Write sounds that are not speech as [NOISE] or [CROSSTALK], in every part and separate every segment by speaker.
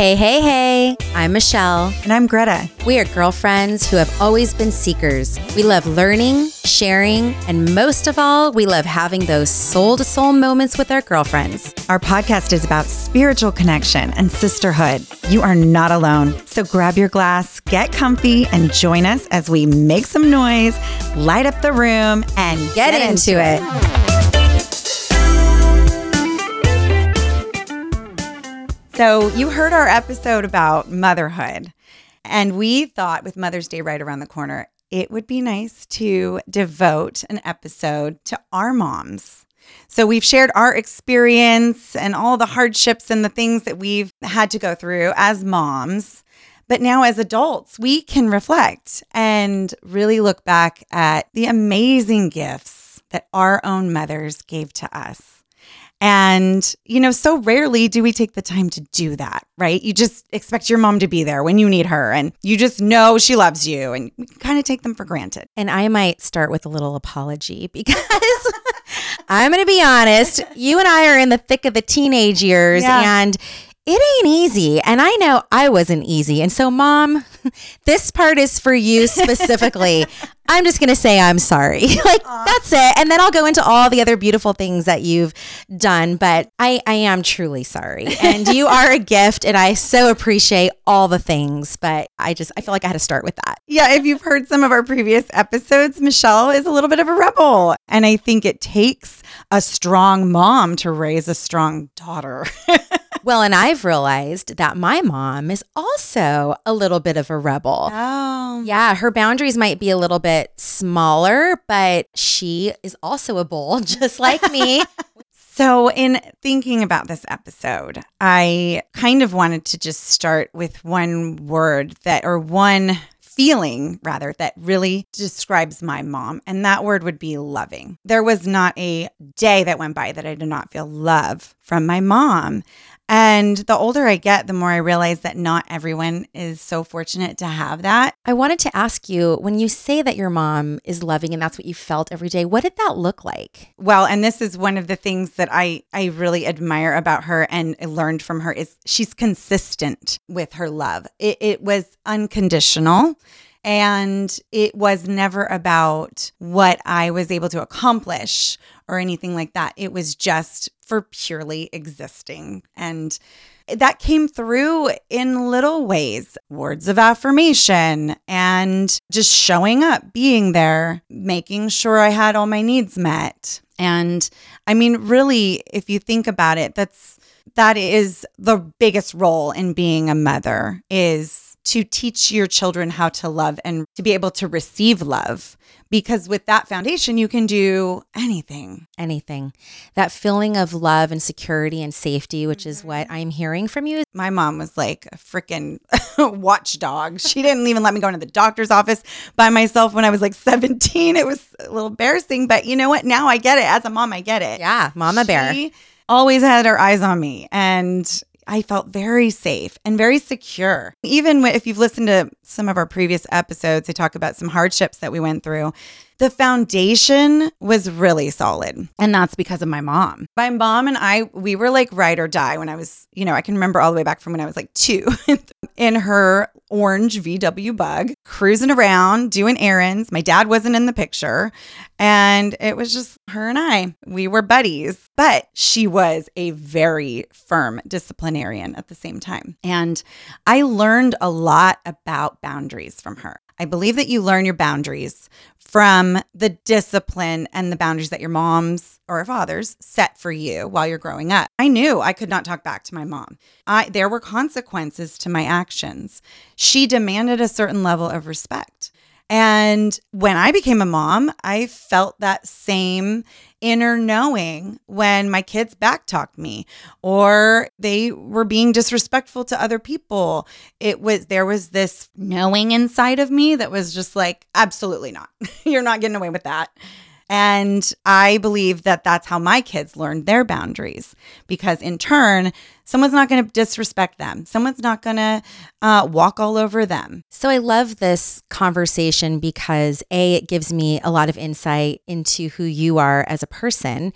Speaker 1: Hey, hey, hey. I'm Michelle.
Speaker 2: And I'm Gretta.
Speaker 1: We are girlfriends who have always been seekers. We love learning, sharing, and most of all, we love having those soul to soul moments with our girlfriends.
Speaker 2: Our podcast is about spiritual connection and sisterhood. You are not alone. So grab your glass, get comfy, and join us as we make some noise, light up the room, and
Speaker 1: Get, into, it.
Speaker 2: So, you heard our episode about motherhood, and we thought with Mother's Day right around the corner, it would be nice to devote an episode to our moms. So, we've shared our experience and all the hardships and the things that we've had to go through as moms. But now, as adults, we can reflect and really look back at the amazing gifts that our own mothers gave to us. And, you know, so rarely do we take the time to do that, right? You just expect your mom to be there when you need her and you just know she loves you and we kind of take them for granted.
Speaker 1: And I might start with a little apology [LAUGHS] because I'm going to be honest, you and I are in the thick of the teenage years
Speaker 2: Yeah.
Speaker 1: and it ain't easy. And I know I wasn't easy. And so, mom, [LAUGHS] this part is for you specifically. [LAUGHS] I'm just going to say I'm sorry. [LAUGHS] like, that's it. And then I'll go into all the other beautiful things that you've done. But I, I am truly sorry. And you are a gift. And I so appreciate all the things. But I just, I feel like I had to start with that.
Speaker 2: Yeah, if you've heard some of our previous episodes, Michelle is a little bit of a rebel. And I think it takes a strong mom to raise a strong daughter.
Speaker 1: Well, and I've realized that my mom is also a little bit of a rebel.
Speaker 2: oh.
Speaker 1: Yeah, her boundaries might be a little bit smaller, but she is also a bull, [LAUGHS] just like me. [LAUGHS]
Speaker 2: So, in thinking about this episode, I kind of wanted to just start with one word that, or one feeling rather, that really describes my mom. And that word would be loving. There was not a day that went by that I did not feel love from my mom. And the older I get, the more I realize that not everyone is so fortunate to have that.
Speaker 1: I wanted to ask you when you say that your mom is loving and that's what you felt every day, what did that look like?
Speaker 2: Well, and this is one of the things that I I really admire about her and learned from her is she's consistent with her love. It, it was unconditional. And it was never about what I was able to accomplish or anything like that. It was just for purely existing. And that came through in little ways words of affirmation and just showing up, being there, making sure I had all my needs met. And I mean, really, if you think about it, that's that is the biggest role in being a mother is to teach your children how to love and to be able to receive love because with that foundation you can do anything
Speaker 1: Anything. That feeling of love and security and safety, which is what mm-hmm. I'm hearing from you.
Speaker 2: my mom was like a freaking [LAUGHS] watchdog. She didn't even let me go into the doctor's office by myself when I was like 17. It was a little embarrassing, but you know what? Now I get it. As a mom, I get it.
Speaker 1: Yeah, Mama Bear.
Speaker 2: She always had her eyes on me and I felt very safe and very secure. Even if you've listened to some of our previous episodes, I talk about some hardships that we went through. The foundation was really solid. And that's because of my mom. My mom and I, we were like ride or die when I was, you know, I can remember all the way back from when I was like two [LAUGHS] in her orange VW bug, cruising around, doing errands. My dad wasn't in the picture. And it was just her and I. We were buddies, but she was a very firm disciplinarian at the same time. And I learned a lot about boundaries from her. I believe that you learn your boundaries from the discipline and the boundaries that your moms or fathers set for you while you're growing up. I knew I could not talk back to my mom. I there were consequences to my actions. She demanded a certain level of respect. And when I became a mom, I felt that same inner knowing when my kids backtalked me or they were being disrespectful to other people. It was, there was this knowing inside of me that was just like, absolutely not. [LAUGHS] You're not getting away with that. And I believe that that's how my kids learned their boundaries because, in turn, someone's not going to disrespect them. Someone's not going to uh, walk all over them.
Speaker 1: So I love this conversation because A, it gives me a lot of insight into who you are as a person.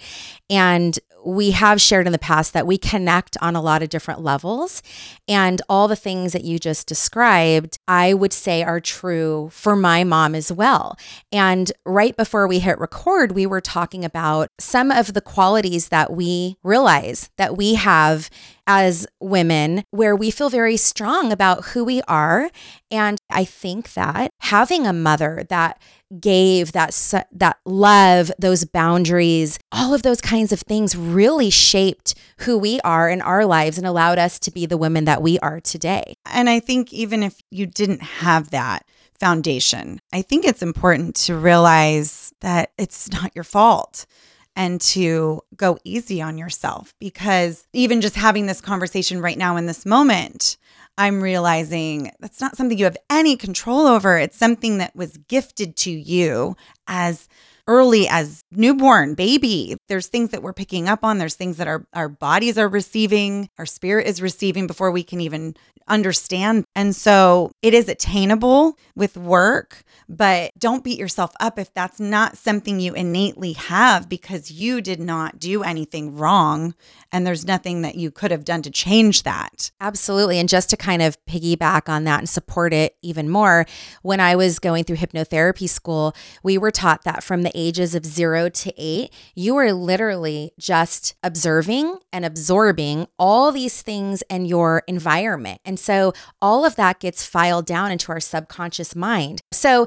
Speaker 1: And we have shared in the past that we connect on a lot of different levels. And all the things that you just described, I would say are true for my mom as well. And right before we hit record, we were talking about some of the qualities that we realize that we have as women where we feel very strong about who we are. And I think that having a mother that gave that that love those boundaries all of those kinds of things really shaped who we are in our lives and allowed us to be the women that we are today
Speaker 2: and i think even if you didn't have that foundation i think it's important to realize that it's not your fault and to go easy on yourself because even just having this conversation right now in this moment, I'm realizing that's not something you have any control over. It's something that was gifted to you as early as newborn baby there's things that we're picking up on there's things that our, our bodies are receiving our spirit is receiving before we can even understand and so it is attainable with work but don't beat yourself up if that's not something you innately have because you did not do anything wrong and there's nothing that you could have done to change that.
Speaker 1: Absolutely. And just to kind of piggyback on that and support it even more, when I was going through hypnotherapy school, we were taught that from the ages of zero to eight, you are literally just observing and absorbing all these things in your environment. And so all of that gets filed down into our subconscious mind. So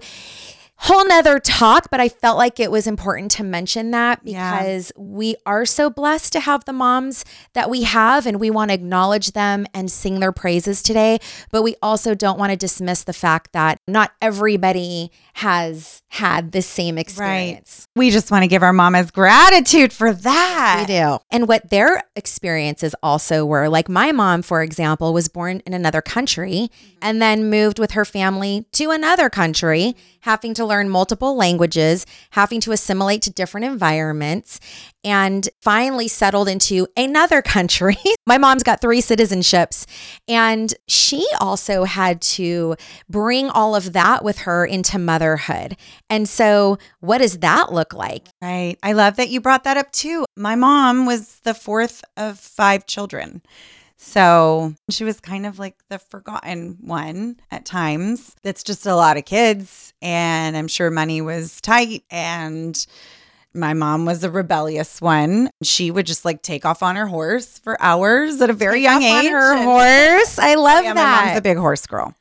Speaker 1: whole nother talk, but I felt like it was important to mention that because yeah. we are so blessed to have the moms that we have and we want to acknowledge them and sing their praises today. But we also don't want to dismiss the fact that not everybody has had the same experience.
Speaker 2: Right. We just want to give our mamas gratitude for that.
Speaker 1: We do. And what their experiences also were. Like my mom, for example, was born in another country mm-hmm. and then moved with her family to another country having to learn multiple languages, having to assimilate to different environments, and finally settled into another [LAUGHS] country. My mom's got three citizenships, and she also had to bring all of that with her into motherhood. And so, what does that look like?
Speaker 2: Right. I love that you brought that up too. My mom was the fourth of five children. So she was kind of like the forgotten one at times. That's just a lot of kids. And I'm sure money was tight. And my mom was a rebellious one. She would just like take off on her horse for hours at a very young age.
Speaker 1: On her horse. I love yeah, that.
Speaker 2: My mom's a big horse girl.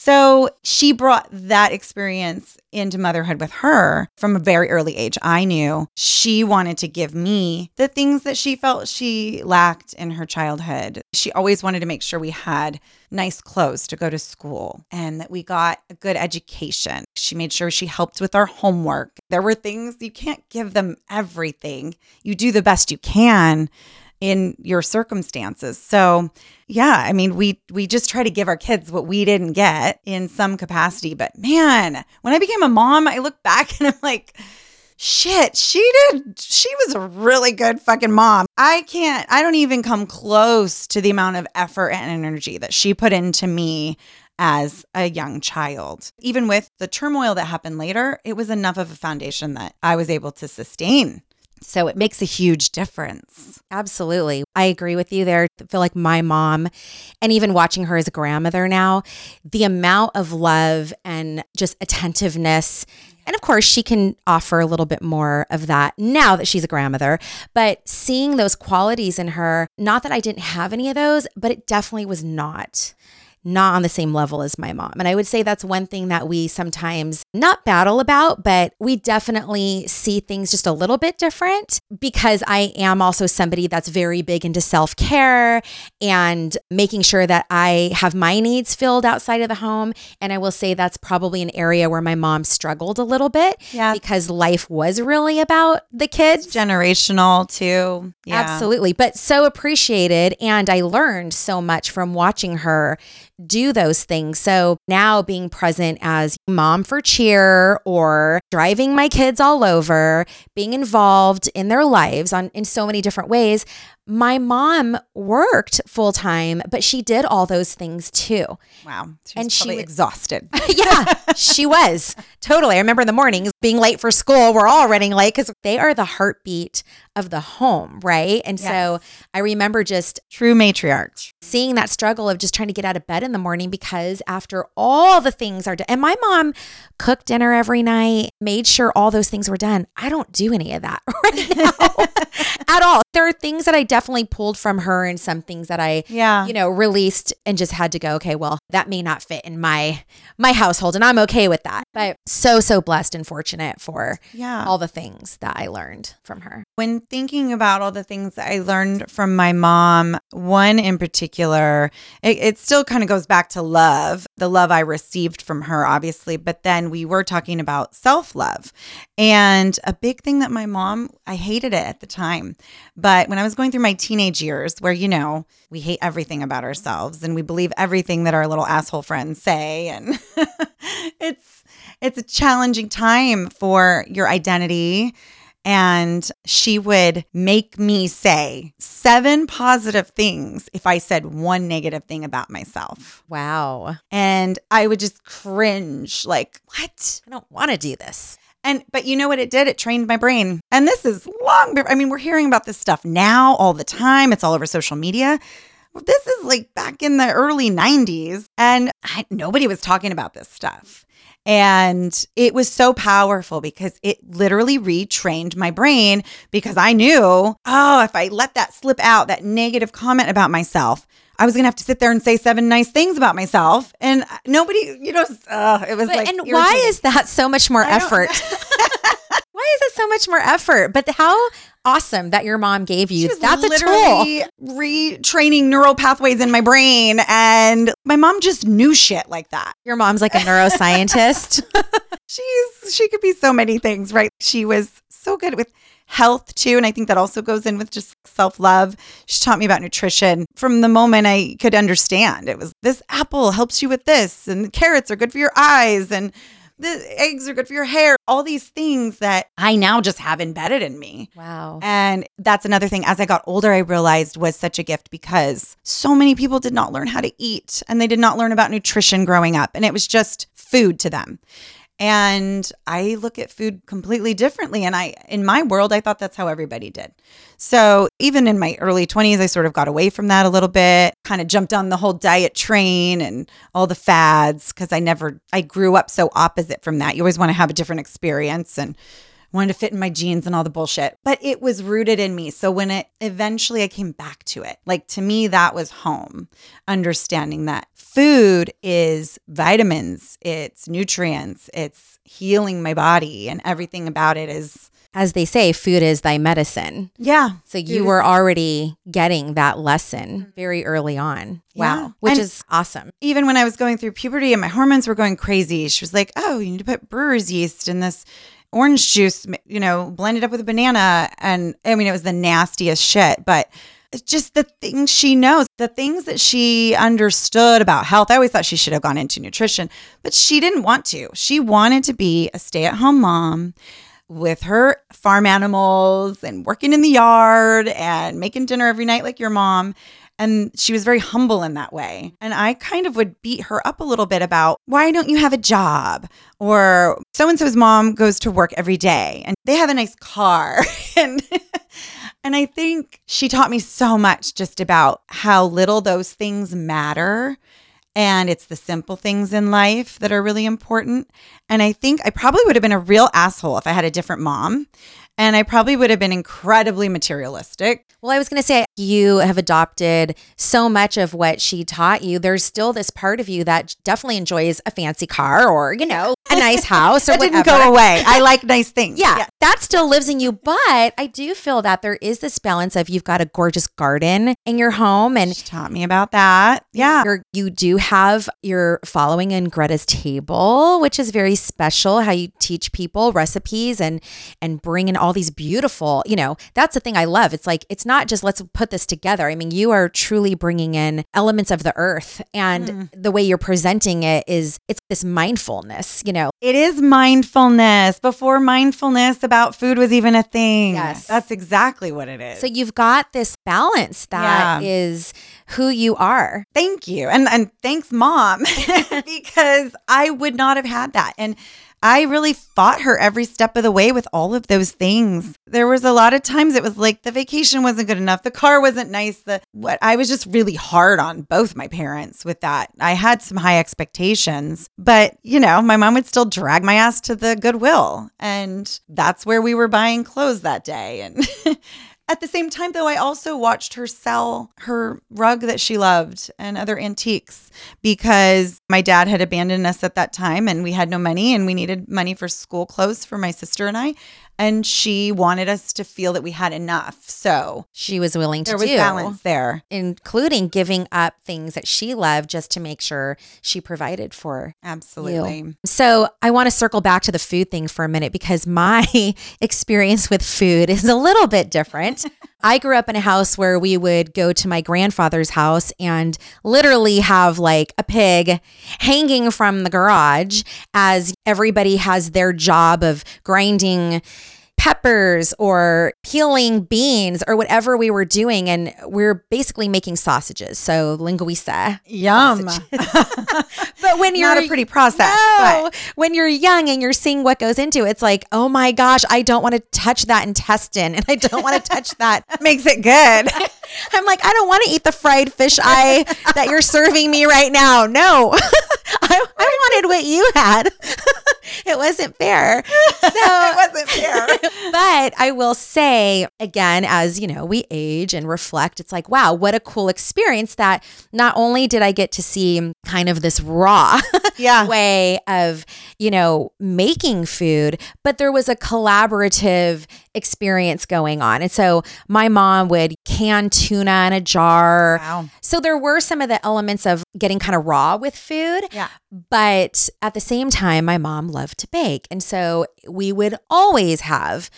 Speaker 2: So she brought that experience into motherhood with her from a very early age. I knew she wanted to give me the things that she felt she lacked in her childhood. She always wanted to make sure we had nice clothes to go to school and that we got a good education. She made sure she helped with our homework. There were things you can't give them everything, you do the best you can in your circumstances. So, yeah, I mean, we we just try to give our kids what we didn't get in some capacity, but man, when I became a mom, I look back [LAUGHS] and I'm like, shit, she did she was a really good fucking mom. I can't I don't even come close to the amount of effort and energy that she put into me as a young child. Even with the turmoil that happened later, it was enough of a foundation that I was able to sustain so it makes a huge difference.
Speaker 1: Absolutely. I agree with you there. I feel like my mom, and even watching her as a grandmother now, the amount of love and just attentiveness. And of course, she can offer a little bit more of that now that she's a grandmother. But seeing those qualities in her, not that I didn't have any of those, but it definitely was not not on the same level as my mom. And I would say that's one thing that we sometimes not battle about, but we definitely see things just a little bit different because I am also somebody that's very big into self care and making sure that I have my needs filled outside of the home. And I will say that's probably an area where my mom struggled a little bit yeah. because life was really about the kids.
Speaker 2: It's generational too.
Speaker 1: Yeah. Absolutely. But so appreciated. And I learned so much from watching her do those things. So now being present as mom for cheer or driving my kids all over, being involved in their lives on in so many different ways, my mom worked full time, but she did all those things too.
Speaker 2: Wow. She
Speaker 1: And she would-
Speaker 2: exhausted. [LAUGHS]
Speaker 1: yeah, she was totally. I remember in the mornings being late for school. We're all running late because they are the heartbeat of the home, right? And so I remember just
Speaker 2: True matriarch.
Speaker 1: seeing that struggle of just trying to get out of bed in the morning because after all the things are done, and my mom cooked dinner every night, made sure all those things were done. I don't do any of that [LAUGHS] right now things that I definitely pulled from her and some things that I
Speaker 2: Yeah.
Speaker 1: you know released and just had to go okay well that may not fit in my my household and i'm okay with that but so so blessed and fortunate for
Speaker 2: yeah.
Speaker 1: all the things that i learned from her
Speaker 2: When thinking about all the things that I learned from my mom, one in particular, it, it still kind of goes back to love, the love I received from her, obviously. But then we were talking about self love. And a big thing that my mom, I hated it at the time. But when I was going through my teenage years, where, you know, we hate everything about ourselves and we believe everything that our little asshole friends say. And [LAUGHS] it's, it's a challenging time for your identity and she would make me say seven positive things if I said one negative thing about myself.
Speaker 1: wow
Speaker 2: And I would just cringe like, what?
Speaker 1: i don't want to do this
Speaker 2: And but you know what it did? It trained my brain. And this is long I mean, we're hearing about this stuff now all the time. It's all over social media. This is like back in the early 90s and I, nobody was talking about this stuff. And it was so powerful because it literally retrained my brain because I knew, oh, if I let that slip out, that negative comment about myself, I was going to have to sit there and say seven nice things about myself. And nobody, you know, uh, it was
Speaker 1: but,
Speaker 2: like,
Speaker 1: and why is that so much more effort [LAUGHS] why is it so much more effort but how awesome that your mom gave you that's a tool
Speaker 2: literally retraining neural pathways in my brain, and my mom just knew shit like that.
Speaker 1: your mom's like a neuroscientist [LAUGHS]
Speaker 2: She's she could be so many things, right? She was so good with health too, and I think that also goes in with just self love. She taught me about nutrition from the moment I could understand. It was this apple helps you with this, and carrots are good for your eyes, and the eggs are good for your hair. All these things that I now just have embedded in me.
Speaker 1: wow
Speaker 2: And that's another thing. As I got older, I realized was such a gift because so many people did not learn how to eat and they did not learn about nutrition growing up. And it was just food to them. And I look at food completely differently. And I, in my world, I thought that's how everybody did. So even in my early 20s, I sort of got away from that a little bit, kind of jumped on the whole diet train and all the fads because I never, I grew up so opposite from that. You always want to have a different experience and wanted to fit in my jeans and all the bullshit. But it was rooted in me. So when it eventually I came back to it, like to me, that was home, understanding that food is vitamins, it's nutrients, it's healing my body, and everything about it is,
Speaker 1: as they say food is thy medicine
Speaker 2: yeah.
Speaker 1: So you were already getting that lesson very early on.
Speaker 2: Yeah.
Speaker 1: Wow. Which
Speaker 2: And-
Speaker 1: is awesome.
Speaker 2: even when I was going through puberty and my hormones were going crazy, she was like, "Oh, you need to put brewer's yeast in this orange juice, you know, blended up with a banana." And I mean, it was the nastiest shit, but it's just the things she knows, the things that she understood about health. I always thought she should have gone into nutrition, but she didn't want to. She wanted to be a stay-at-home mom with her farm animals and working in the yard and making dinner every night like your mom. And she was very humble in that way. And I kind of would beat her up a little bit about why don't you have a job? Or so and so's mom goes to work every day and they have a nice car. [LAUGHS] and and I think she taught me so much just about how little those things matter. And it's the simple things in life that are really important. And I think I probably would have been a real asshole if I had a different mom. And I probably would have been incredibly materialistic.
Speaker 1: Well, I was going to say you have adopted so much of what she taught you. There's still this part of you that definitely enjoys a fancy car or, you know, a [LAUGHS] nice house or
Speaker 2: That
Speaker 1: whatever.
Speaker 2: didn't go away. I like nice things.
Speaker 1: Yeah, that still lives in you. But I do feel that there is this balance of you've got a gorgeous garden in your home and
Speaker 2: She taught me about that. Yeah.
Speaker 1: You're, you do have your following in Gretta's table, which is very special. How you teach people recipes and and bring in all all these beautiful, you know, that's the thing I love. It's like, it's not just let's put this together. I mean, you are truly bringing in elements of the earth and
Speaker 2: Mm.
Speaker 1: the way you're presenting it is it's this mindfulness, you know.
Speaker 2: It is mindfulness before mindfulness about food was even a thing.
Speaker 1: Yes.
Speaker 2: That's exactly what it is.
Speaker 1: So you've got this balance that
Speaker 2: Yeah.
Speaker 1: is who you are.
Speaker 2: Thank you. And and thanks mom [LAUGHS] [LAUGHS] because I would not have had that. And I really fought her every step of the way with all of those things. There was a lot of times it was like the vacation wasn't good enough, the car wasn't nice, the what I was just really hard on both my parents with that. I had some high expectations, but you know, my mom would still drag my ass to the Goodwill and that's where we were buying clothes that day and [LAUGHS] At the same time, though, I also watched her sell her rug that she loved and other antiques because my dad had abandoned us at that time and we had no money and we needed money for school clothes for my sister and I. And she wanted us to feel that we had enough. So
Speaker 1: She was willing to
Speaker 2: there was
Speaker 1: do,
Speaker 2: balance there.
Speaker 1: including giving up things that she loved just to make sure she provided for
Speaker 2: Absolutely.
Speaker 1: So I want to circle back to the food thing for a minute because my [LAUGHS] experience with food is a little bit different. [LAUGHS] I grew up in a house where we would go to my grandfather's house and literally have like a pig hanging from the garage as everybody has their job of grinding peppers or peeling beans or whatever we were doing and we're basically making sausages so linguiça
Speaker 2: Yum. [LAUGHS]
Speaker 1: but when you're
Speaker 2: Not a pretty process.
Speaker 1: no,
Speaker 2: but
Speaker 1: when you're young and you're seeing what goes into it, it's like, oh my gosh, I don't want to touch that intestine and I don't want to touch that. [LAUGHS]
Speaker 2: makes it good. [LAUGHS]
Speaker 1: I'm like, I don't want to eat the fried fish eye that you're serving me right now. No, I, I wanted what you had. it wasn't fair. So,
Speaker 2: it wasn't fair.
Speaker 1: But I will say again, as you know, we age and reflect, it's like, wow, what a cool experience that not only did I get to see kind of this raw
Speaker 2: Yeah. [LAUGHS]
Speaker 1: way of, you know, making food, but there was a collaborative experience going on. And so my mom would can tuna in a jar.
Speaker 2: Wow.
Speaker 1: So there were some of the elements of getting kind of raw with food.
Speaker 2: Yeah.
Speaker 1: But at the same time, my mom loved to bake. And so we would always have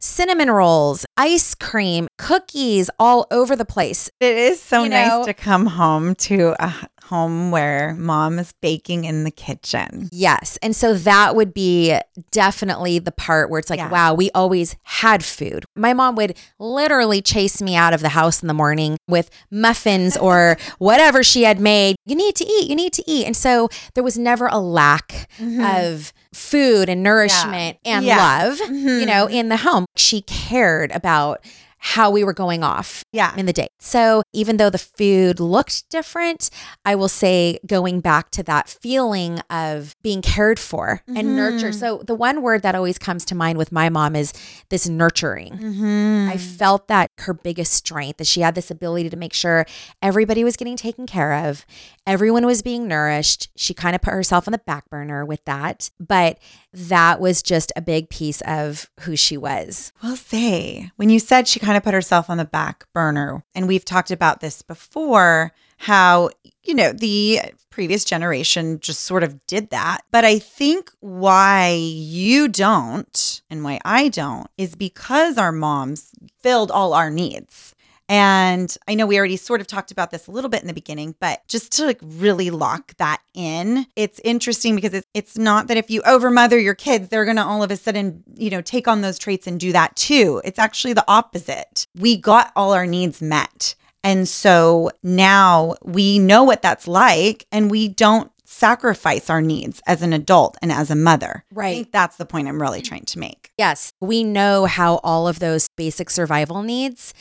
Speaker 1: cinnamon rolls, ice cream, cookies all over the place.
Speaker 2: It is so
Speaker 1: You
Speaker 2: nice
Speaker 1: know-
Speaker 2: to come home to a home where mom is baking in the kitchen.
Speaker 1: Yes. And so that would be definitely the part where it's like,
Speaker 2: Yeah.
Speaker 1: wow, we always had food. My mom would literally chase me out of the house in the morning with muffins or [LAUGHS] whatever she had made. You need to eat, you need to eat. And so there was never a lack mm-hmm. of food and nourishment and
Speaker 2: Yeah.
Speaker 1: love, mm-hmm. you know, in the home. She cared about how we were going off
Speaker 2: Yeah.
Speaker 1: in the day. So even though the food looked different, I will say going back to that feeling of being cared for and nurtured. So the one word that always comes to mind with my mom is this nurturing.
Speaker 2: Mm-hmm.
Speaker 1: I felt that her biggest strength that she had this ability to make sure everybody was getting taken care of, everyone was being nourished. She kind of put herself on the back burner with that, but that was just a big piece of who she was.
Speaker 2: We'll say, when you said she kind of put herself on the back burner, and we've talked about this before, how, you know, the previous generation just sort of did that. But I think why you don't and why I don't is because our moms filled all our needs. And I know we already sort of talked about this a little bit in the beginning, but just to like really lock that in, it's interesting because it's it's not that if you overmother your kids, they're gonna all of a sudden, you know, take on those traits and do that too. It's actually the opposite. We got all our needs met. And so now we know what that's like and we don't sacrifice our needs as an adult and as a mother. I
Speaker 1: Right.
Speaker 2: think that's the point I'm really trying to make.
Speaker 1: Yes, we know how all of those basic survival needs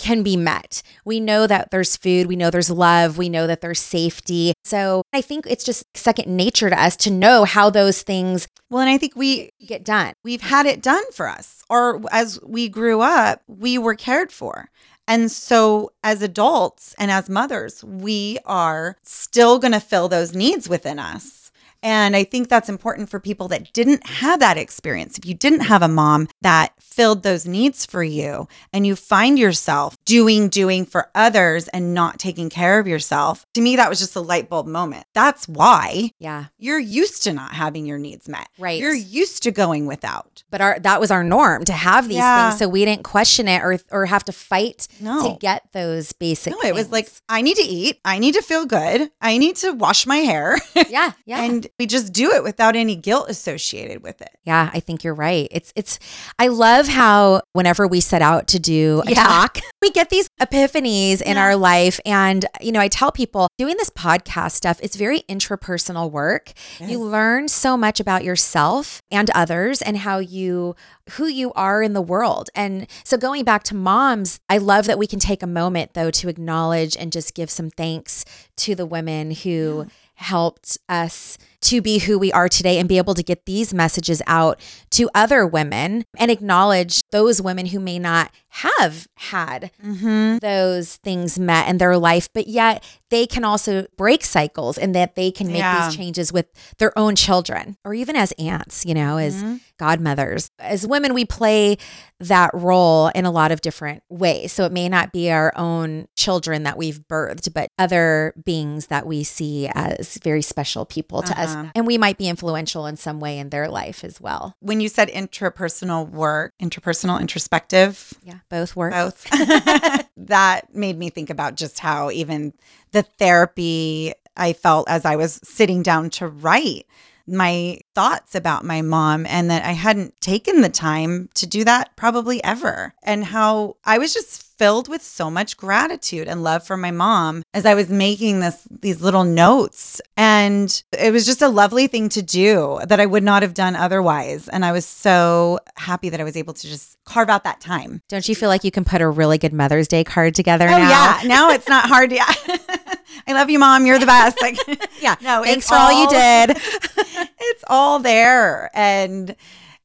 Speaker 1: can be met. We know that there's food, we know there's love, we know that there's safety. So I think it's just second nature to us to know how those things
Speaker 2: Well, and I think we
Speaker 1: get done.
Speaker 2: we've had it done for us or as we grew up we were cared for and so as adults and as mothers we are still going to fill those needs within us And I think that's important for people that didn't have that experience. If you didn't have a mom that filled those needs for you and you find yourself doing, doing for others and not taking care of yourself, to me, that was just a light bulb moment. That's why
Speaker 1: Yeah.
Speaker 2: you're used to not having your needs met.
Speaker 1: Right.
Speaker 2: You're used to going without.
Speaker 1: But our that was our norm to have these
Speaker 2: Yeah.
Speaker 1: things so we didn't question it or or have to fight
Speaker 2: No.
Speaker 1: to get those basic
Speaker 2: No, it was like. I need to eat. I need to feel good. I need to wash my hair.
Speaker 1: yeah, [LAUGHS] yeah.
Speaker 2: and we just do it without any guilt associated with it.
Speaker 1: Yeah, I think you're right. It's it's I love how whenever we set out to do a
Speaker 2: Yeah.
Speaker 1: talk, we get these epiphanies in
Speaker 2: Yeah.
Speaker 1: our life and you know, I tell people doing this podcast stuff, it's very intrapersonal work.
Speaker 2: Yes.
Speaker 1: You learn so much about yourself and others and how you who you are in the world. And so going back to moms, I love that we can take a moment though to acknowledge and just give some thanks to the women who helped us to be who we are today and be able to get these messages out to other women and acknowledge those women who may not have had
Speaker 2: Mm-hmm.
Speaker 1: those things met in their life, but yet they can also break cycles and that they can make
Speaker 2: Yeah.
Speaker 1: these changes with their own children or even as aunts, you know, as
Speaker 2: Mhm.
Speaker 1: godmothers. As women, we play that role in a lot of different ways. So it may not be our own children that we've birthed, but other beings that we see as very special people to us.
Speaker 2: Uh-huh.
Speaker 1: And we might be influential in some way in their life as well.
Speaker 2: When you said interpersonal work, interpersonal, introspective,
Speaker 1: Yeah, both work.
Speaker 2: both, [LAUGHS] [LAUGHS] that made me think about just how even the therapy I felt as I was sitting down to write my thoughts about my mom and that I hadn't taken the time to do that probably ever. And how I was just filled with so much gratitude and love for my mom as I was making this these little notes. And it was just a lovely thing to do that I would not have done otherwise. And I was so happy that I was able to just carve out that time.
Speaker 1: Don't you feel like you can put a really good Mother's Day card together
Speaker 2: Oh
Speaker 1: now?
Speaker 2: yeah, [LAUGHS] now it's not hard. Yeah, [LAUGHS] I love you, mom. You're the best. Like, [LAUGHS] [LAUGHS]
Speaker 1: Yeah.
Speaker 2: no,
Speaker 1: Thanks for all you did. [LAUGHS]
Speaker 2: it's all there, and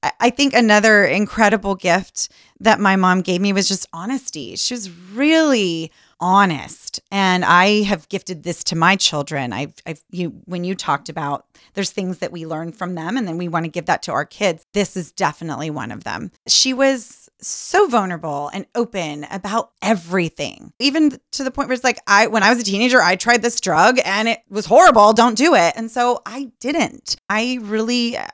Speaker 2: I- I think another incredible gift that my mom gave me was just honesty. She was really honest, and I have gifted this to my children. I've, I've you when you talked about there's things that we learn from them, and then we want to give that to our kids. This is definitely one of them. She was so vulnerable and open about everything. Even to the point where it's like i when i was a teenager i tried this drug and it was horrible. Don't do it. And so i didn't. I really uh,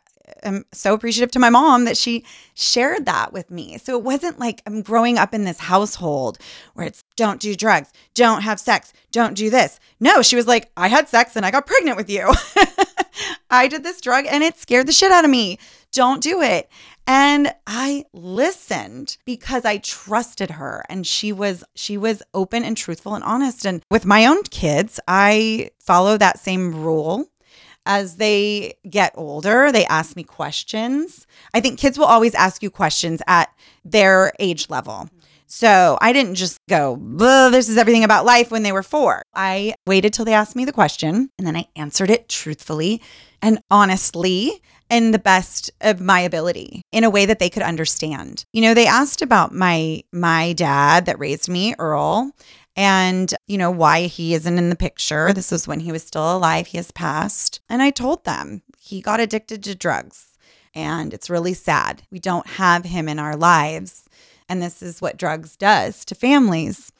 Speaker 2: am so appreciative to my mom that she shared that with me. So it wasn't like i'm growing up in this household where it's don't do drugs don't have sex don't do this. No she was like i had sex and i got pregnant with you. [LAUGHS] I did this drug and it scared the shit out of me. Don't do it and I listened because I trusted her. And she was she was open and truthful and honest. And with my own kids I follow that same rule. As they get older they ask me questions. I think kids will always ask you questions at their age level. So I didn't just go, this is everything about life when they were four. I waited till they asked me the question and then I answered it truthfully and honestly in the best of my ability in a way that they could understand. You know, they asked about my my dad that raised me, Earl, and you know why he isn't in the picture. This was when he was still alive. He has passed. And I told them he got addicted to drugs and it's really sad. We don't have him in our lives. And this is what drugs does to families.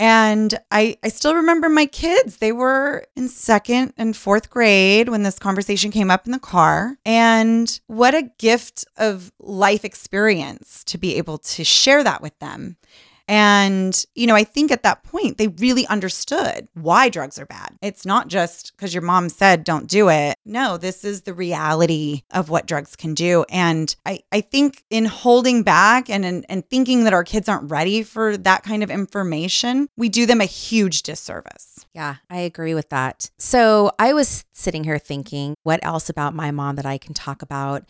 Speaker 2: And I, I still remember my kids. They were in second and fourth grade when this conversation came up in the car. And what a gift of life experience to be able to share that with them. And, you know, I think at that point, they really understood why drugs are bad. It's not just because your mom said, don't do it. No, this is the reality of what drugs can do. And I, I think in holding back and, and, and thinking that our kids aren't ready for that kind of information, we do them a huge disservice.
Speaker 1: Yeah, I agree with that. So I was sitting here thinking, what else about my mom that I can talk about?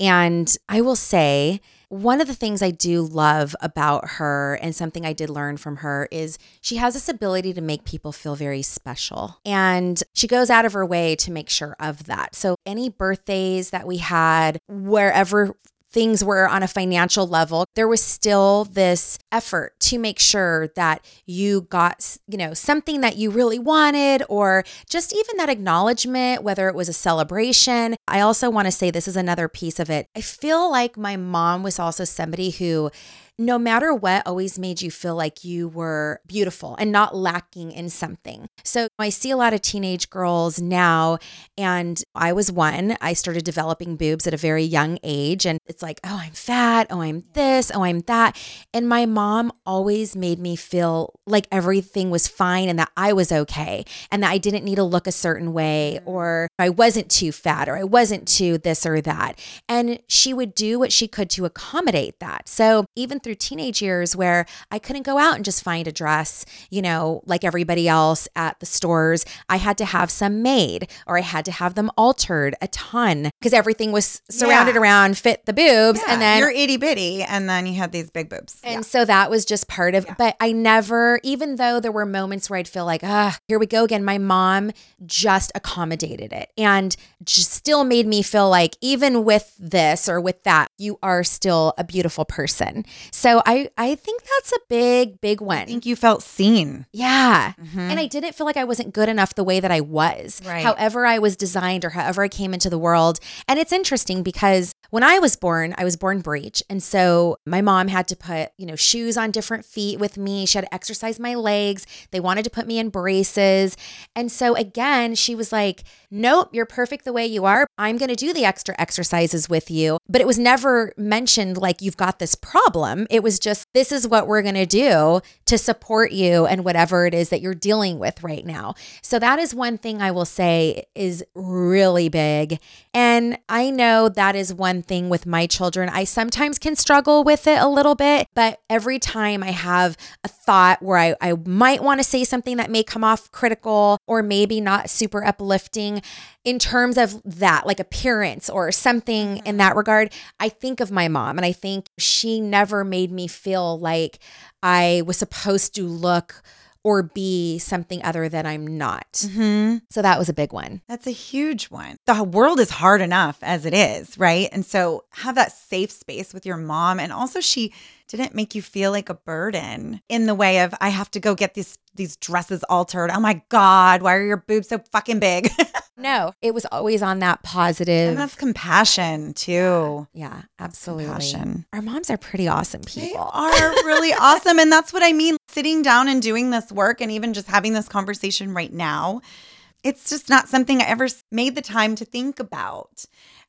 Speaker 1: And I will say, one of the things I do love about her and something I did learn from her is she has this ability to make people feel very special. And she goes out of her way to make sure of that. So, any birthdays that we had, wherever things were on a financial level, there was still this effort to make sure that you got, you know, something that you really wanted or just even that acknowledgement, whether it was a celebration. I also want to say this is another piece of it. I feel like my mom was also somebody who no matter what, always made you feel like you were beautiful and not lacking in something. So I see a lot of teenage girls now, and I was one. I started developing boobs at a very young age, and it's like, oh, I'm fat. Oh, I'm this. Oh, I'm that. And my mom always made me feel like everything was fine and that I was okay and that I didn't need to look a certain way mm. or I wasn't too fat or I wasn't too this or that. And she would do what she could to accommodate that. So even through teenage years where I couldn't go out and just find a dress, you know, like everybody else at the stores. I had to have some made or I had to have them altered a ton because everything was surrounded
Speaker 2: Yeah.
Speaker 1: around fit the boobs.
Speaker 2: Yeah,
Speaker 1: and then
Speaker 2: you're itty bitty, and then you had these big boobs.
Speaker 1: and so that was just part of, but I never, even though there were moments where I'd feel like, ah, here we go again, my mom just accommodated it and just still made me feel like, even with this or with that, you are still a beautiful person. So I, I think that's a big, big one.
Speaker 2: I think you felt seen.
Speaker 1: Yeah.
Speaker 2: Mhm.
Speaker 1: And I didn't feel like I wasn't good enough the way that I was,
Speaker 2: Right.
Speaker 1: however I was designed or however I came into the world. And it's interesting because when I was born, I was born breech. And so my mom had to put, you know, shoes on different feet with me. She had to exercise my legs. They wanted to put me in braces. And so again, she was like, nope, you're perfect the way you are. I'm going to do the extra exercises with you. But it was never mentioned like you've got this problem. It was just, this is what we're going to do to support you and whatever it is that you're dealing with right now. So that is one thing I will say is really big. And I know that is one thing with my children. I sometimes can struggle with it a little bit, but every time I have a thought where I, I might want to say something that may come off critical or maybe not super uplifting in terms of that, like appearance or something in that regard, I think of my mom and I think she never made me feel like I was supposed to look or be something other than I'm not.
Speaker 2: Mm-hmm.
Speaker 1: So that was a big one.
Speaker 2: That's a huge one. The world is hard enough as it is, right? And so have that safe space with your mom. And also, she didn't make you feel like a burden in the way of, I have to go get these these dresses altered. Oh my God, why are your boobs so fucking big? [LAUGHS]
Speaker 1: No, it was always on that positive.
Speaker 2: and that's compassion too.
Speaker 1: yeah, absolutely.
Speaker 2: Compassion.
Speaker 1: Our moms are pretty awesome people.
Speaker 2: They
Speaker 1: people.
Speaker 2: are really [LAUGHS] awesome. And that's what I mean. Sitting down and doing this work and even just having this conversation right now, it's just not something I ever made the time to think about.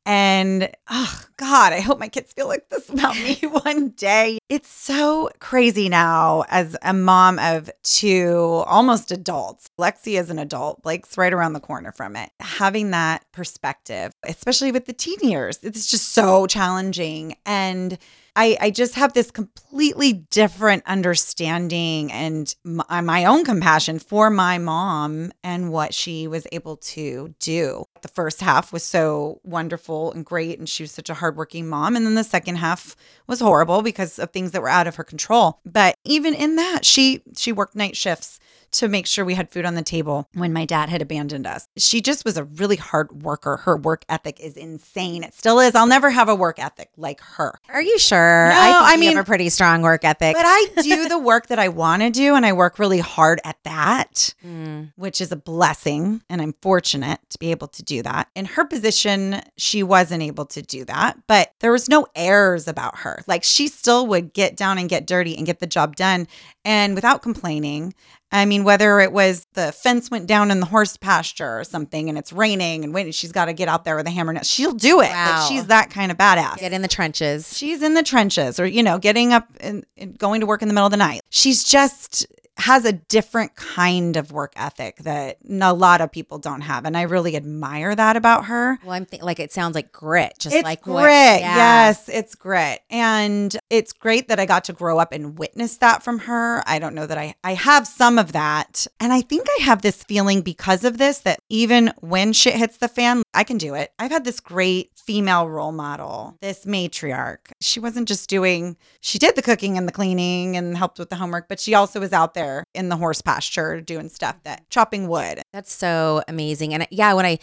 Speaker 2: And oh God, I hope my kids feel like this about me [LAUGHS] one day. It's so crazy now as a mom of two almost adults. Lexi is an adult, Blake's right around the corner from it. Having that perspective, especially with the teen years, it's just so challenging. And I, I just have this completely different understanding and my, uh, my own compassion for my mom and what she was able to do. The first half was so wonderful and great, and she was such a hardworking mom. And then the second half was horrible because of things that were out of her control. But even in that, she she worked night shifts to make sure we had food on the table when my dad had abandoned us. She just was a really hard worker. Her work ethic is insane. It still is. I'll never have a work ethic like her.
Speaker 1: Are you sure?
Speaker 2: No,
Speaker 1: I,
Speaker 2: I
Speaker 1: you
Speaker 2: mean-
Speaker 1: have a pretty strong work ethic.
Speaker 2: But I do [LAUGHS] the work that I want to do and I work really hard at that,
Speaker 1: Mm.
Speaker 2: which is a blessing. And I'm fortunate to be able to do that. In her position, she wasn't able to do that, but there was no airs about her. Like she still would get down and get dirty and get the job done and without complaining. I mean, whether it was the fence went down in the horse pasture or something and it's raining and waiting, she's got to get out there with a hammer. Now she'll do it.
Speaker 1: Wow.
Speaker 2: Like she's that kind of badass.
Speaker 1: Get in the trenches.
Speaker 2: She's in the trenches or, you know, getting up and, and going to work in the middle of the night. She's just has a different kind of work ethic that a lot of people don't have. And I really admire that about her.
Speaker 1: Well, I'm think like it sounds like grit, just
Speaker 2: it's
Speaker 1: like
Speaker 2: grit.
Speaker 1: what- yeah.
Speaker 2: Yes, it's grit. And it's great that I got to grow up and witness that from her. I don't know that I I have some of that. And I think I have this feeling because of this that even when shit hits the fan, I can do it. I've had this great female role model, this matriarch. She wasn't just doing she did the cooking and the cleaning and helped with the homework, but she also was out there in the horse pasture doing stuff that chopping wood.
Speaker 1: That's so amazing. And yeah, when I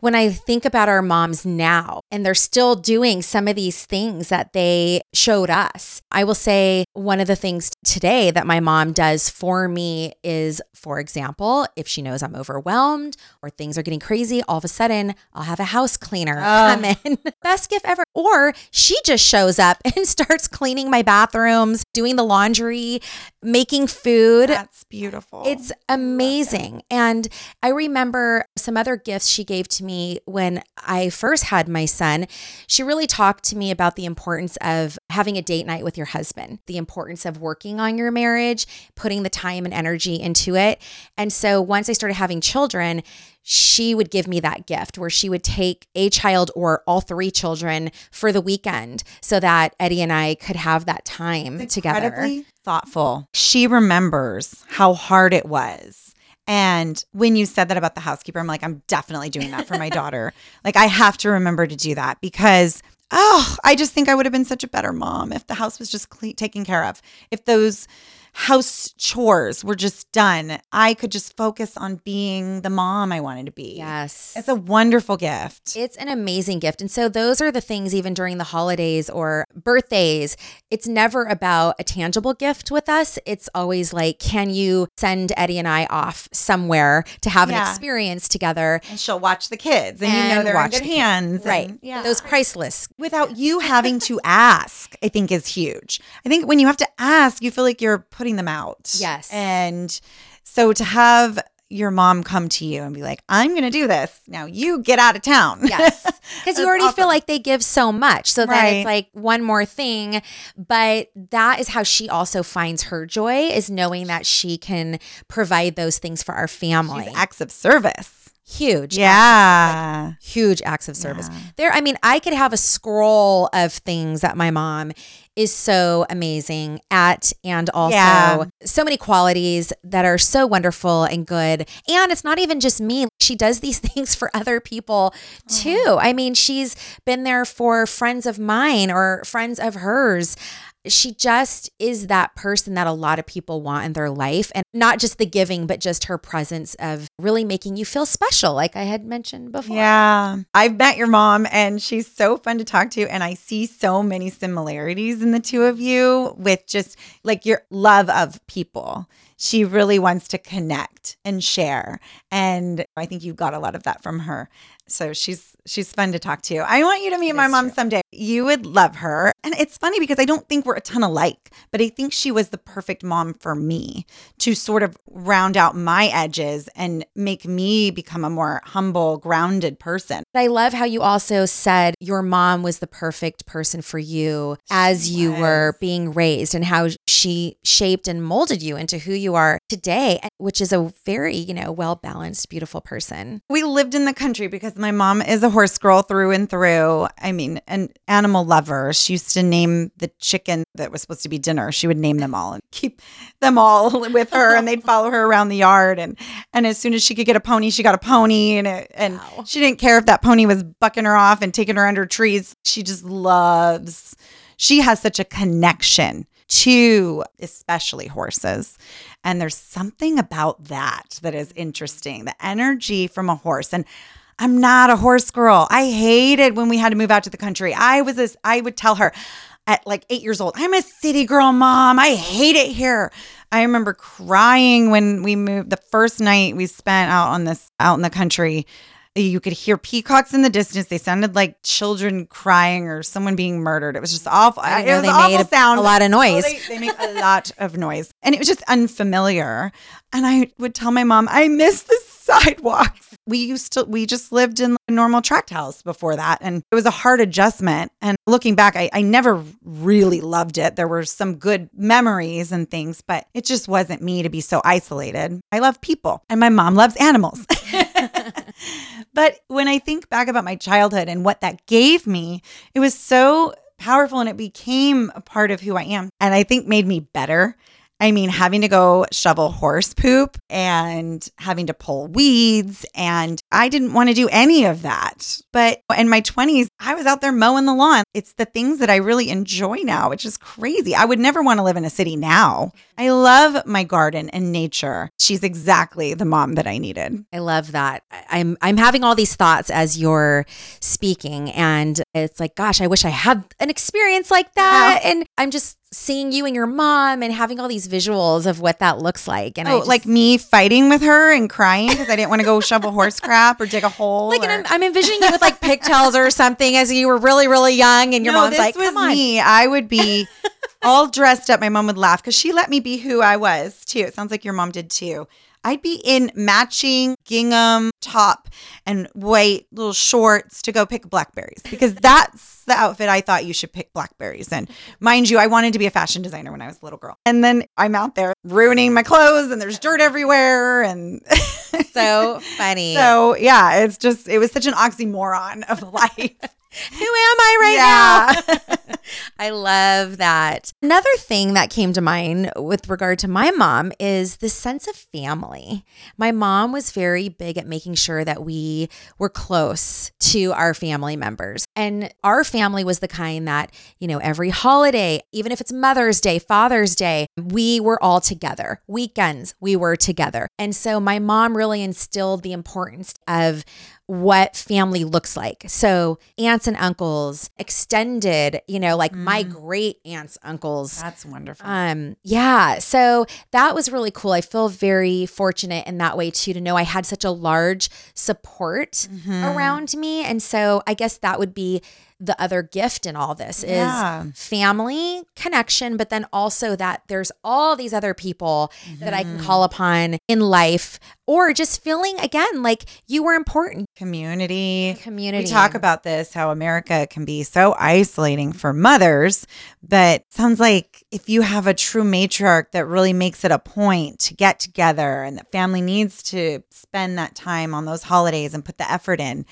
Speaker 1: when I think about our moms now and they're still doing some of these things that they showed us, I will say one of the things today that my mom does for me is, for example, if she knows I'm overwhelmed or things are getting crazy, all of a sudden I'll have a house cleaner come in. [LAUGHS] Best gift ever. Or she just shows up and [LAUGHS] starts cleaning my bathrooms, doing the laundry, making food.
Speaker 2: That's beautiful.
Speaker 1: It's amazing. And I remember some other gifts she gave to me when I first had my son. She really talked to me about the importance of having a date night with your husband, the importance of working on your marriage, putting the time and energy into it. And so once I started having children, she would give me that gift where she would take a child or all three children for the weekend so that Eddie and I could have that time together.
Speaker 2: incredibly thoughtful. She remembers how hard it was. And when you said that about the housekeeper, I'm like, I'm definitely doing that for my [LAUGHS] daughter. Like, I have to remember to do that because, oh, I just think I would have been such a better mom if the house was just cle taken care of. If those house chores were just done, I could just focus on being the mom I wanted to be.
Speaker 1: Yes.
Speaker 2: It's a wonderful gift.
Speaker 1: It's an amazing gift. And so those are the things even during the holidays or birthdays. It's never about a tangible gift with us. It's always like, can you send Eddie and I off somewhere to have an experience together?
Speaker 2: and she'll watch the kids, and, you know they're in good
Speaker 1: the
Speaker 2: hands.
Speaker 1: Right.
Speaker 2: and- yeah.
Speaker 1: Those priceless.
Speaker 2: without you having to [LAUGHS] ask, I think is huge. I think when you have to ask, you feel like you're putting them out.
Speaker 1: Yes.
Speaker 2: And so to have your mom come to you and be like, I'm going to do this. Now you get out of town.
Speaker 1: Yes. [LAUGHS] Because you already feel like they give so much. So then
Speaker 2: Right.
Speaker 1: it's like one more thing. But that is how she also finds her joy is knowing that she can provide those things for our family.
Speaker 2: She's acts of service.
Speaker 1: Huge.
Speaker 2: Yeah.
Speaker 1: huge acts of service.
Speaker 2: Yeah.
Speaker 1: There, I mean, I could have a scroll of things that my mom is so amazing at, and also
Speaker 2: Yeah.
Speaker 1: so many qualities that are so wonderful and good. And it's not even just me. She does these [LAUGHS] things for other people mm-hmm. too. I mean, she's been there for friends of mine or friends of hers. She just is that person that a lot of people want in their life. And not just the giving, but just her presence of really making you feel special, like I had mentioned before.
Speaker 2: Yeah. I've met your mom and she's so fun to talk to. And I see so many similarities in the two of you with just like your love of people. She really wants to connect and share. And I think you got a lot of that from her. So she's she's fun to talk to. I want you to meet my mom
Speaker 1: true.
Speaker 2: someday. You would love her. And it's funny because I don't think we're a ton alike, but I think she was the perfect mom for me to sort of round out my edges and make me become a more humble, grounded person.
Speaker 1: I love how you also said your mom was the perfect person for you as you were being raised and how she shaped and molded you into who you are today, which is a very, you know, well balanced, beautiful person.
Speaker 2: We lived in the country because my mom is a horse girl through and through. I mean, an animal lover. She used to name the chicken that was supposed to be dinner. She would name them all and keep them all [LAUGHS] with her, and they'd follow her around the yard. And and as soon as she could get a pony, she got a pony, and it, and
Speaker 1: Wow.
Speaker 2: she didn't care if that pony was bucking her off and taking her under trees. She just loves. She has such a connection to especially horses. And there's something about that that is interesting. The energy from a horse. And I'm not a horse girl. I hated when we had to move out to the country. I was this, I would tell her at like eight years old, I'm a city girl, mom. I hate it here. I remember crying when we moved the first night we spent out on this out in the country. You could hear peacocks in the distance. They sounded like children crying or someone being murdered. It was just awful.
Speaker 1: I
Speaker 2: It
Speaker 1: know
Speaker 2: was
Speaker 1: they
Speaker 2: awful
Speaker 1: made a-
Speaker 2: sound.
Speaker 1: a lot of
Speaker 2: Oh,
Speaker 1: noise.
Speaker 2: they, they make a [LAUGHS] lot of noise. And it was just unfamiliar. And I would tell my mom, I miss the [LAUGHS] sidewalks. We used to, we just lived in a normal tract house before that. And it was a hard adjustment. And looking back, I, I never really loved it. There were some good memories and things, but it just wasn't me to be so isolated. I love people and my mom loves animals. [LAUGHS] but when I think back about my childhood and what that gave me, it was so powerful and it became a part of who I am. And I think made me better I mean, having to go shovel horse poop and having to pull weeds. And I didn't want to do any of that. But in my 20s, I was out there mowing the lawn. It's the things that I really enjoy now, which is crazy. I would never want to live in a city now. I love my garden and nature. She's exactly the mom that I needed.
Speaker 1: I love that. I'm I'm having all these thoughts as you're speaking and it's like gosh, I wish I had an experience like that and I'm just seeing you and your mom and having all these visuals of what that looks like and I
Speaker 2: Oh,
Speaker 1: just-
Speaker 2: like me fighting with her and crying because I didn't want to go shovel horse crap or dig a hole.
Speaker 1: like
Speaker 2: or-
Speaker 1: I'm, I'm envisioning you with like pigtails or something as you were really really young and your
Speaker 2: no,
Speaker 1: mom's like come on
Speaker 2: me. I would be all dressed up. My mom would laugh because she let me be who I was too. It sounds like your mom did too. I'd be in matching gingham top and white little shorts to go pick blackberries because [LAUGHS] that's the outfit I thought you should pick blackberries in. Mind you, I wanted to be a fashion designer when I was a little girl. And then I'm out there ruining my clothes and there's dirt everywhere and [LAUGHS]
Speaker 1: so funny
Speaker 2: so yeah, it's just it was such an oxymoron of [LAUGHS] life.
Speaker 1: Who am I right
Speaker 2: Yeah.
Speaker 1: now? [LAUGHS] [LAUGHS] I love that. Another thing that came to mind with regard to my mom is the sense of family. My mom was very big at making sure that we were close to our family members. And our family was the kind that, you know, every holiday, even if it's Mother's Day, Father's Day, we were all together. Weekends, we were together. And so my mom really instilled the importance of what family looks like. So, aunts and uncles, extended, you know, like my great aunts, uncles.
Speaker 2: That's wonderful.
Speaker 1: Um, yeah. So that was really cool. I feel very fortunate in that way too to know I had such a large support around me. And so I guess that would be the other gift in all this is family connection, but then also that there's all these other people that I can mm-hmm. call upon in life or just feeling again like you were important.
Speaker 2: community.
Speaker 1: Community.
Speaker 2: We talk about this how America can be so isolating for mothers, but sounds like if you have a true matriarch that really makes it a point to get together and the family needs to spend that time on those holidays and put the effort in,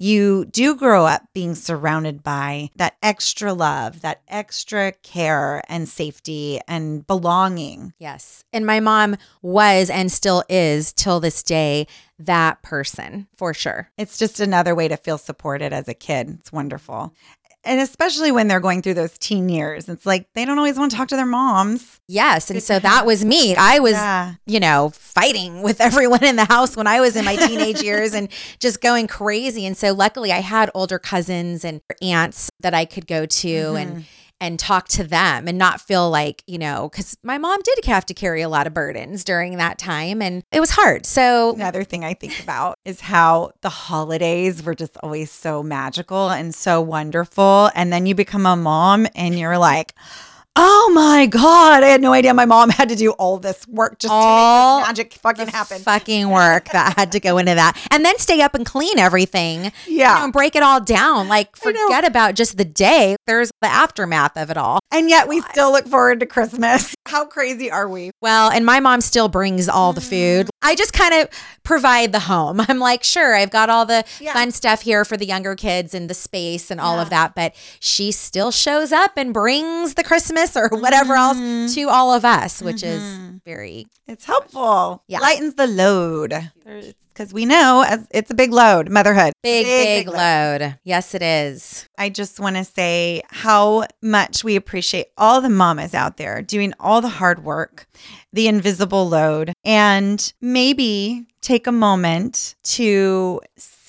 Speaker 2: you do grow up being surrounded by that extra love, that extra care and safety and belonging.
Speaker 1: Yes. And my mom was and still is till this day that person for sure.
Speaker 2: It's just another way to feel supported as a kid. It's wonderful. And especially when they're going through those teen years, it's like they don't always want to talk to their moms.
Speaker 1: Yes. And so that was me. I was,
Speaker 2: Yeah.
Speaker 1: you know, fighting with [LAUGHS] everyone in the house when I was in my teenage years and just going crazy. And so luckily I had older cousins and aunts that I could go to and mm-hmm. And talk to them and not feel like, you know, because my mom did have to carry a lot of burdens during that time and it was hard. So
Speaker 2: Another thing I think about is how the holidays were just always so magical and so wonderful. And then you become a mom and you're like, oh my God, I had no idea my mom had to do all this work just
Speaker 1: All
Speaker 2: to make this magic fucking happen.
Speaker 1: fucking work that had to go into that. And then stay up and clean everything.
Speaker 2: Yeah.
Speaker 1: You know, and break it all down. Like forget about just the day. There's the aftermath of it all.
Speaker 2: and yet we still look forward to Christmas. [LAUGHS] How crazy are we?
Speaker 1: Well, and my mom still brings all the food.
Speaker 2: Mm.
Speaker 1: I just kind of provide the home. [LAUGHS] I'm like, sure, I've got all the
Speaker 2: Yeah.
Speaker 1: fun stuff here for the younger kids and the space and all of that, but she still shows up and brings the Christmas or whatever
Speaker 2: Mm-hmm.
Speaker 1: else to all of us, which is very
Speaker 2: It's helpful.
Speaker 1: Yeah.
Speaker 2: Lightens the load. Because we know it's a big load, motherhood.
Speaker 1: big, big, load. Yes, it is.
Speaker 2: I just want to say how much we appreciate all the mamas out there doing all the hard work, the invisible load, and maybe take a moment to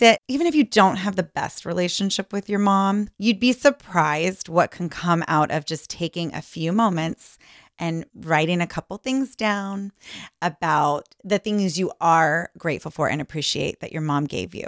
Speaker 2: sit, even if you don't have the best relationship with your mom, you'd be surprised what can come out of just taking a few moments and writing a couple things down about the things you are grateful for and appreciate that your mom gave you.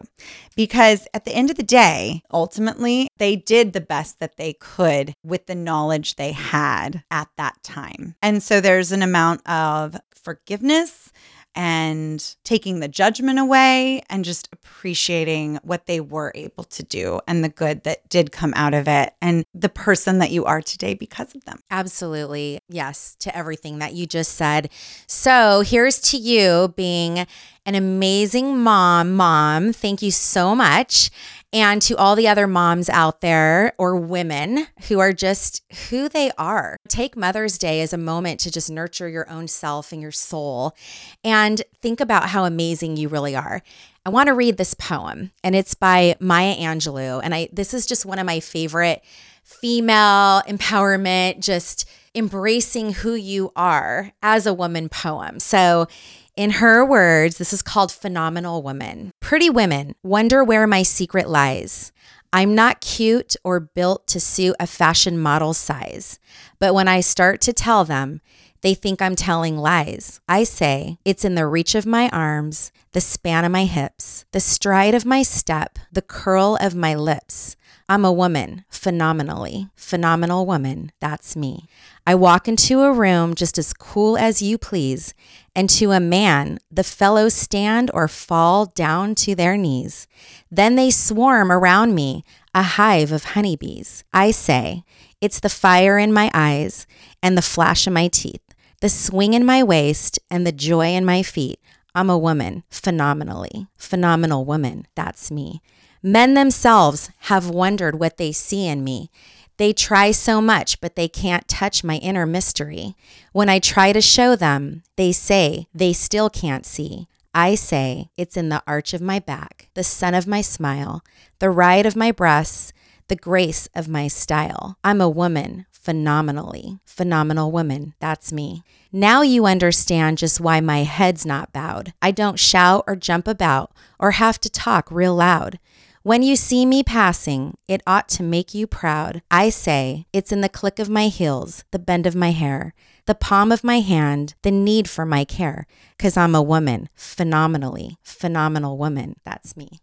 Speaker 2: Because at the end of the day, ultimately, they did the best that they could with the knowledge they had at that time. And so there's an amount of forgiveness and taking the judgment away and just appreciating what they were able to do and the good that did come out of it and the person that you are today because of them.
Speaker 1: Absolutely. Yes, to everything that you just said. So here's to you being an amazing mom. Mom, thank you so much. And to all the other moms out there or women who are just who they are, take Mother's Day as a moment to just nurture your own self and your soul and think about how amazing you really are. I want to read this poem, and it's by Maya Angelou. And I this is just one of my favorite female empowerment, just embracing who you are as a woman poem. So in her words, this is called Phenomenal Woman. Pretty women wonder where my secret lies. I'm not cute or built to suit a fashion model's size, but when I start to tell them, they think I'm telling lies. I say it's in the reach of my arms, the span of my hips, the stride of my step, the curl of my lips. I'm a woman, phenomenally. Phenomenal woman. That's me. I walk into a room just as cool as you please, and to a man, the fellows stand or fall down to their knees. Then they swarm around me, a hive of honeybees. I say, it's the fire in my eyes and the flash of my teeth, the swing in my waist and the joy in my feet. I'm a woman, phenomenally. Phenomenal woman. That's me. Men themselves have wondered what they see in me. They try so much, but they can't touch my inner mystery. When I try to show them, they say they still can't see. I say it's in the arch of my back, the sun of my smile, the ride of my breasts, the grace of my style. I'm a woman, phenomenally. Phenomenal woman. That's me. Now you understand just why my head's not bowed. I don't shout or jump about or have to talk real loud. When you see me passing, it ought to make you proud. I say, it's in the click of my heels, the bend of my hair, the palm of my hand, the need for my care, because I'm a woman, phenomenally, phenomenal woman. That's me.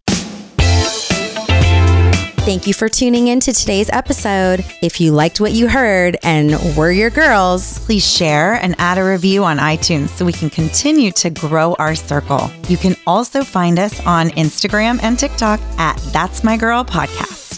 Speaker 1: Thank you for tuning in to today's episode. If you liked what you heard and were your girls,
Speaker 2: please share and add a review on iTunes so we can continue to grow our circle. You can also find us on Instagram and TikTok at That's My Girl Podcast.